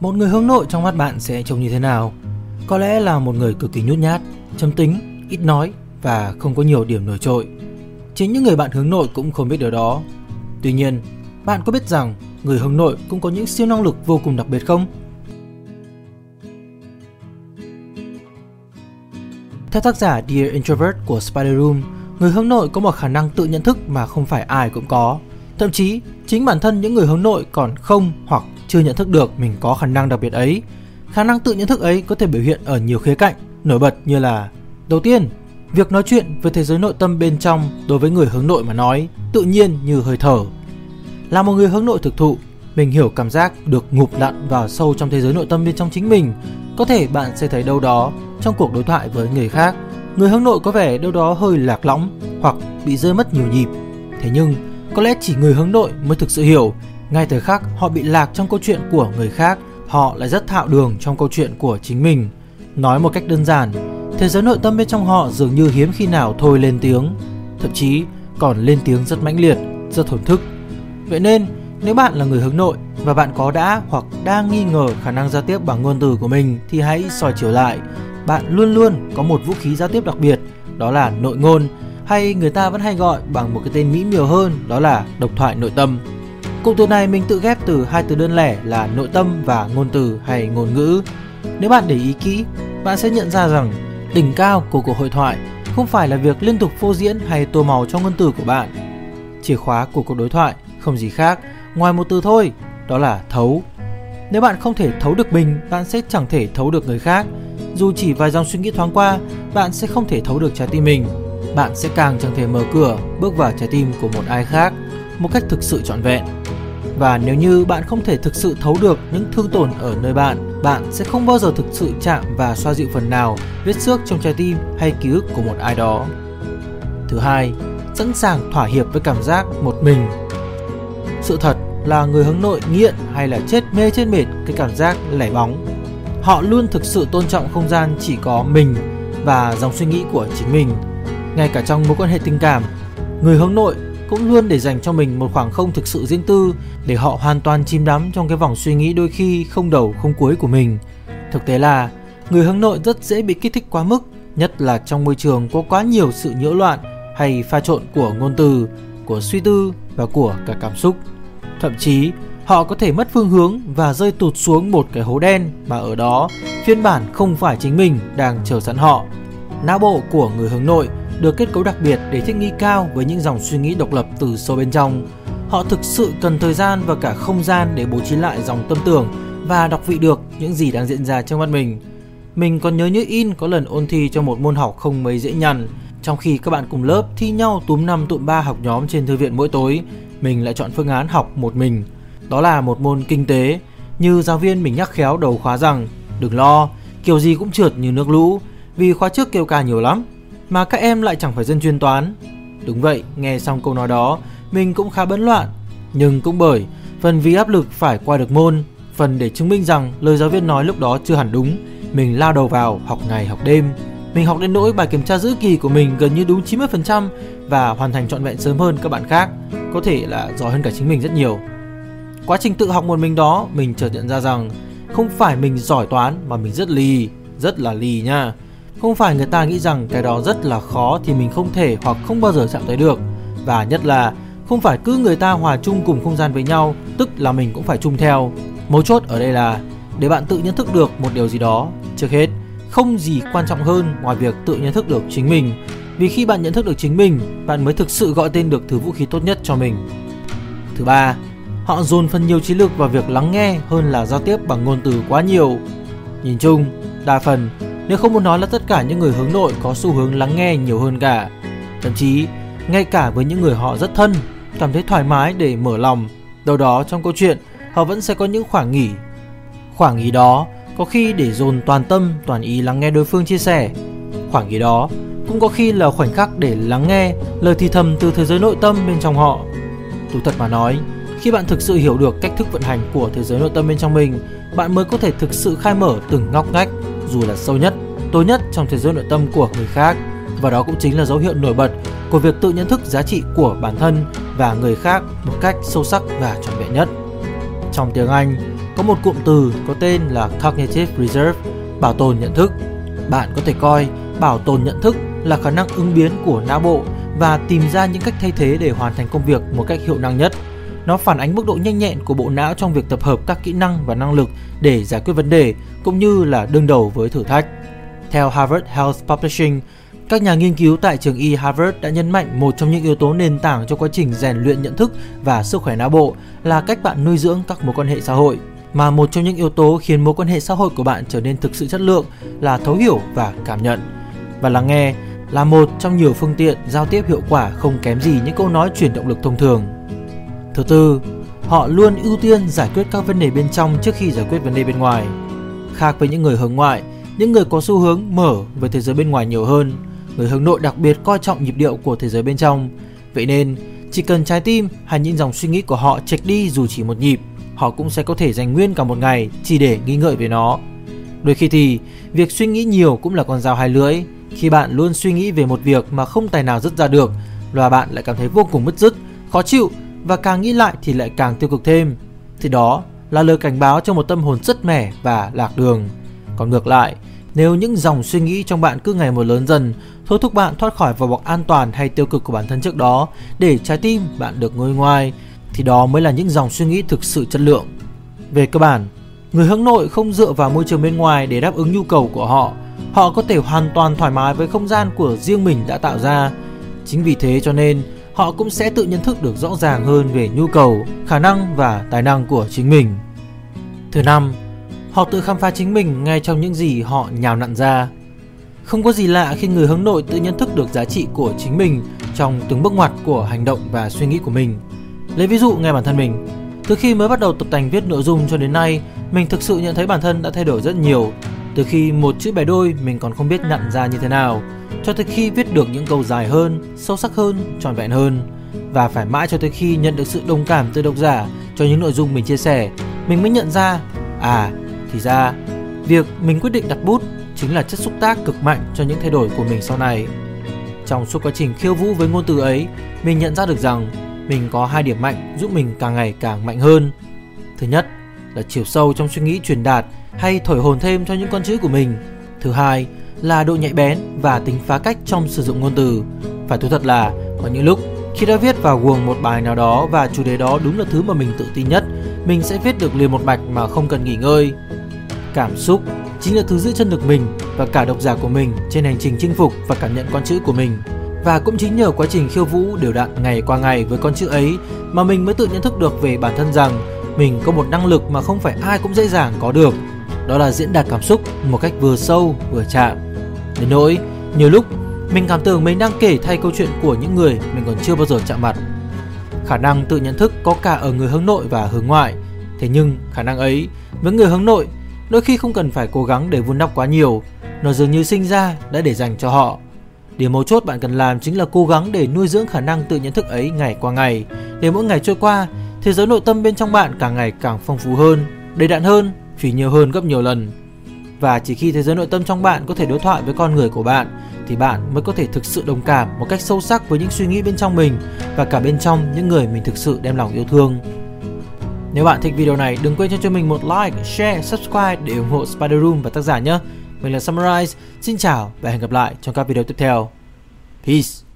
Một người hướng nội trong mắt bạn sẽ trông như thế nào? Có lẽ là một người cực kỳ nhút nhát, châm tính, ít nói và không có nhiều điểm nổi trội. Chính những người bạn hướng nội cũng không biết điều đó. Tuy nhiên, bạn có biết rằng người hướng nội cũng có những siêu năng lực vô cùng đặc biệt không? Theo tác giả Dear Introvert của Spider Room, người hướng nội có một khả năng tự nhận thức mà không phải ai cũng có. Thậm chí, chính bản thân những người hướng nội còn không hoặc chưa nhận thức được mình có khả năng đặc biệt ấy. Khả năng tự nhận thức ấy có thể biểu hiện ở nhiều khía cạnh, nổi bật như là Đầu tiên, việc nói chuyện với thế giới nội tâm bên trong đối với người hướng nội mà nói tự nhiên như hơi thở. Là một người hướng nội thực thụ, mình hiểu cảm giác được ngụp lặn vào sâu trong thế giới nội tâm bên trong chính mình. Có thể bạn sẽ thấy đâu đó trong cuộc đối thoại với người khác, người hướng nội có vẻ đâu đó hơi lạc lõng hoặc bị rơi mất nhiều nhịp. Thế nhưng, có lẽ chỉ người hướng nội mới thực sự hiểu, ngay thời khắc họ bị lạc trong câu chuyện của người khác, họ lại rất thạo đường trong câu chuyện của chính mình. Nói một cách đơn giản, thế giới nội tâm bên trong họ dường như hiếm khi nào thôi lên tiếng, thậm chí còn lên tiếng rất mãnh liệt, rất thổn thức. Vậy nên, nếu bạn là người hướng nội và bạn có đã hoặc đang nghi ngờ khả năng giao tiếp bằng ngôn từ của mình thì hãy soi chiều lại. Bạn luôn luôn có một vũ khí giao tiếp đặc biệt, đó là nội ngôn hay người ta vẫn hay gọi bằng một cái tên mỹ miều hơn đó là độc thoại nội tâm. Cụm từ này mình tự ghép từ hai từ đơn lẻ là nội tâm và ngôn từ hay ngôn ngữ. Nếu bạn để ý kỹ, bạn sẽ nhận ra rằng đỉnh cao của cuộc hội thoại không phải là việc liên tục phô diễn hay tô màu cho ngôn từ của bạn. Chìa khóa của cuộc đối thoại không gì khác ngoài một từ thôi, đó là thấu. Nếu bạn không thể thấu được mình, bạn sẽ chẳng thể thấu được người khác. Dù chỉ vài dòng suy nghĩ thoáng qua, bạn sẽ không thể thấu được trái tim mình. Bạn sẽ càng chẳng thể mở cửa bước vào trái tim của một ai khác một cách thực sự trọn vẹn. Và nếu như bạn không thể thực sự thấu được những thương tổn ở nơi bạn, bạn sẽ không bao giờ thực sự chạm và xoa dịu phần nào vết xước trong trái tim hay ký ức của một ai đó. Thứ hai, sẵn sàng thỏa hiệp với cảm giác một mình. Sự thật là người hướng nội nghiện hay là chết mê trên mệt cái cảm giác lẻ bóng. Họ luôn thực sự tôn trọng không gian chỉ có mình và dòng suy nghĩ của chính mình. Ngay cả trong mối quan hệ tình cảm, người hướng nội cũng luôn để dành cho mình một khoảng không thực sự riêng tư để họ hoàn toàn chìm đắm trong cái vòng suy nghĩ đôi khi không đầu không cuối của mình. Thực tế là người hướng nội rất dễ bị kích thích quá mức, nhất là trong môi trường có quá nhiều sự nhiễu loạn hay pha trộn của ngôn từ, của suy tư và của cả cảm xúc. Thậm chí, họ có thể mất phương hướng và rơi tụt xuống một cái hố đen mà ở đó phiên bản không phải chính mình đang chờ sẵn họ. Não bộ của người hướng nội được kết cấu đặc biệt để thích nghi cao với những dòng suy nghĩ độc lập từ sâu bên trong. Họ thực sự cần thời gian và cả không gian để bố trí lại dòng tâm tưởng và đọc vị được những gì đang diễn ra trong mắt mình. Mình còn nhớ như in có lần ôn thi cho một môn học không mấy dễ nhằn, trong khi các bạn cùng lớp thi nhau túm năm tụm ba học nhóm trên thư viện mỗi tối, mình lại chọn phương án học một mình. Đó là một môn kinh tế, như giáo viên mình nhắc khéo đầu khóa rằng đừng lo, kiểu gì cũng trượt như nước lũ, vì khóa trước kêu ca nhiều lắm mà các em lại chẳng phải dân chuyên toán. Đúng vậy, nghe xong câu nói đó, mình cũng khá bấn loạn, nhưng cũng bởi phần vì áp lực phải qua được môn, phần để chứng minh rằng lời giáo viên nói lúc đó chưa hẳn đúng, mình lao đầu vào học ngày học đêm. Mình học đến nỗi bài kiểm tra giữa kỳ của mình gần như đúng 90% và hoàn thành trọn vẹn sớm hơn các bạn khác, có thể là giỏi hơn cả chính mình rất nhiều. Quá trình tự học một mình đó, mình chợt nhận ra rằng không phải mình giỏi toán mà mình rất lì, rất là lì nha. Không phải người ta nghĩ rằng cái đó rất là khó thì mình không thể hoặc không bao giờ chạm tới được. Và nhất là không phải cứ người ta hòa chung cùng không gian với nhau, tức là mình cũng phải chung theo. Mấu chốt ở đây là để bạn tự nhận thức được một điều gì đó. Trước hết, không gì quan trọng hơn ngoài việc tự nhận thức được chính mình. Vì khi bạn nhận thức được chính mình, bạn mới thực sự gọi tên được thứ vũ khí tốt nhất cho mình. Thứ ba, họ dồn phần nhiều trí lực vào việc lắng nghe hơn là giao tiếp bằng ngôn từ quá nhiều. Nhìn chung, đa phần nếu không muốn nói là tất cả những người hướng nội có xu hướng lắng nghe nhiều hơn cả. Thậm chí, ngay cả với những người họ rất thân, cảm thấy thoải mái để mở lòng, đâu đó trong câu chuyện họ vẫn sẽ có những khoảng nghỉ. Khoảng nghỉ đó có khi để dồn toàn tâm, toàn ý lắng nghe đối phương chia sẻ. Khoảng nghỉ đó cũng có khi là khoảnh khắc để lắng nghe lời thì thầm từ thế giới nội tâm bên trong họ. thú thật mà nói, khi bạn thực sự hiểu được cách thức vận hành của thế giới nội tâm bên trong mình, bạn mới có thể thực sự khai mở từng ngóc ngách dù là sâu nhất, tối nhất trong thế giới nội tâm của người khác. Và đó cũng chính là dấu hiệu nổi bật của việc tự nhận thức giá trị của bản thân và người khác một cách sâu sắc và trọn vẹn nhất. Trong tiếng Anh, có một cụm từ có tên là Cognitive Reserve, bảo tồn nhận thức. Bạn có thể coi bảo tồn nhận thức là khả năng ứng biến của não bộ và tìm ra những cách thay thế để hoàn thành công việc một cách hiệu năng nhất. Nó phản ánh mức độ nhanh nhẹn của bộ não trong việc tập hợp các kỹ năng và năng lực để giải quyết vấn đề cũng như là đương đầu với thử thách. Theo Harvard Health Publishing, các nhà nghiên cứu tại trường y Harvard đã nhấn mạnh một trong những yếu tố nền tảng cho quá trình rèn luyện nhận thức và sức khỏe não bộ là cách bạn nuôi dưỡng các mối quan hệ xã hội. Mà một trong những yếu tố khiến mối quan hệ xã hội của bạn trở nên thực sự chất lượng là thấu hiểu và cảm nhận. Và lắng nghe là một trong nhiều phương tiện giao tiếp hiệu quả không kém gì những câu nói truyền động lực thông thường. Thứ tư, họ luôn ưu tiên giải quyết các vấn đề bên trong trước khi giải quyết vấn đề bên ngoài. Khác với những người hướng ngoại, những người có xu hướng mở với thế giới bên ngoài nhiều hơn, người hướng nội đặc biệt coi trọng nhịp điệu của thế giới bên trong. Vậy nên, chỉ cần trái tim hay những dòng suy nghĩ của họ chệch đi dù chỉ một nhịp, họ cũng sẽ có thể dành nguyên cả một ngày chỉ để nghi ngợi về nó. Đôi khi thì, việc suy nghĩ nhiều cũng là con dao hai lưỡi. Khi bạn luôn suy nghĩ về một việc mà không tài nào dứt ra được, và bạn lại cảm thấy vô cùng bứt rứt, khó chịu và càng nghĩ lại thì lại càng tiêu cực thêm. Thì đó là lời cảnh báo cho một tâm hồn rất mẻ và lạc đường. Còn ngược lại, nếu những dòng suy nghĩ trong bạn cứ ngày một lớn dần, thôi thúc bạn thoát khỏi vỏ bọc an toàn hay tiêu cực của bản thân trước đó để trái tim bạn được ngôi ngoài, thì đó mới là những dòng suy nghĩ thực sự chất lượng. Về cơ bản, người hướng nội không dựa vào môi trường bên ngoài để đáp ứng nhu cầu của họ. Họ có thể hoàn toàn thoải mái với không gian của riêng mình đã tạo ra. Chính vì thế cho nên họ cũng sẽ tự nhận thức được rõ ràng hơn về nhu cầu, khả năng và tài năng của chính mình. Thứ năm, họ tự khám phá chính mình ngay trong những gì họ nhào nặn ra. Không có gì lạ khi người hướng nội tự nhận thức được giá trị của chính mình trong từng bước ngoặt của hành động và suy nghĩ của mình. Lấy ví dụ ngay bản thân mình, từ khi mới bắt đầu tập tành viết nội dung cho đến nay, mình thực sự nhận thấy bản thân đã thay đổi rất nhiều. Từ khi một chữ bẻ đôi mình còn không biết nhận ra như thế nào, cho tới khi viết được những câu dài hơn, sâu sắc hơn, trọn vẹn hơn. Và phải mãi cho tới khi nhận được sự đồng cảm từ độc giả cho những nội dung mình chia sẻ, mình mới nhận ra, à, thì ra, việc mình quyết định đặt bút chính là chất xúc tác cực mạnh cho những thay đổi của mình sau này. Trong suốt quá trình khiêu vũ với ngôn từ ấy, mình nhận ra được rằng mình có hai điểm mạnh giúp mình càng ngày càng mạnh hơn. Thứ nhất là chiều sâu trong suy nghĩ truyền đạt hay thổi hồn thêm cho những con chữ của mình. Thứ hai là độ nhạy bén và tính phá cách trong sử dụng ngôn từ. Phải thú thật là có những lúc khi đã viết vào guồng một bài nào đó và chủ đề đó đúng là thứ mà mình tự tin nhất, mình sẽ viết được liền một mạch mà không cần nghỉ ngơi. Cảm xúc chính là thứ giữ chân được mình và cả độc giả của mình trên hành trình chinh phục và cảm nhận con chữ của mình. Và cũng chính nhờ quá trình khiêu vũ đều đặn ngày qua ngày với con chữ ấy mà mình mới tự nhận thức được về bản thân rằng mình có một năng lực mà không phải ai cũng dễ dàng có được. Đó là diễn đạt cảm xúc một cách vừa sâu vừa chạm. Đến nỗi, nhiều lúc mình cảm tưởng mình đang kể thay câu chuyện của những người mình còn chưa bao giờ chạm mặt. Khả năng tự nhận thức có cả ở người hướng nội và hướng ngoại. Thế nhưng khả năng ấy với người hướng nội đôi khi không cần phải cố gắng để vun đắp quá nhiều, nó dường như sinh ra đã để dành cho họ. Điều mấu chốt bạn cần làm chính là cố gắng để nuôi dưỡng khả năng tự nhận thức ấy ngày qua ngày, để mỗi ngày trôi qua, thế giới nội tâm bên trong bạn càng ngày càng phong phú hơn, đầy đặn hơn, phỉ nhiều hơn gấp nhiều lần. Và chỉ khi thế giới nội tâm trong bạn có thể đối thoại với con người của bạn thì bạn mới có thể thực sự đồng cảm một cách sâu sắc với những suy nghĩ bên trong mình và cả bên trong những người mình thực sự đem lòng yêu thương. Nếu bạn thích video này, đừng quên cho cho mình một like, share, subscribe để ủng hộ Spider Room và tác giả nhé. Mình là Summarize, xin chào và hẹn gặp lại trong các video tiếp theo. Peace!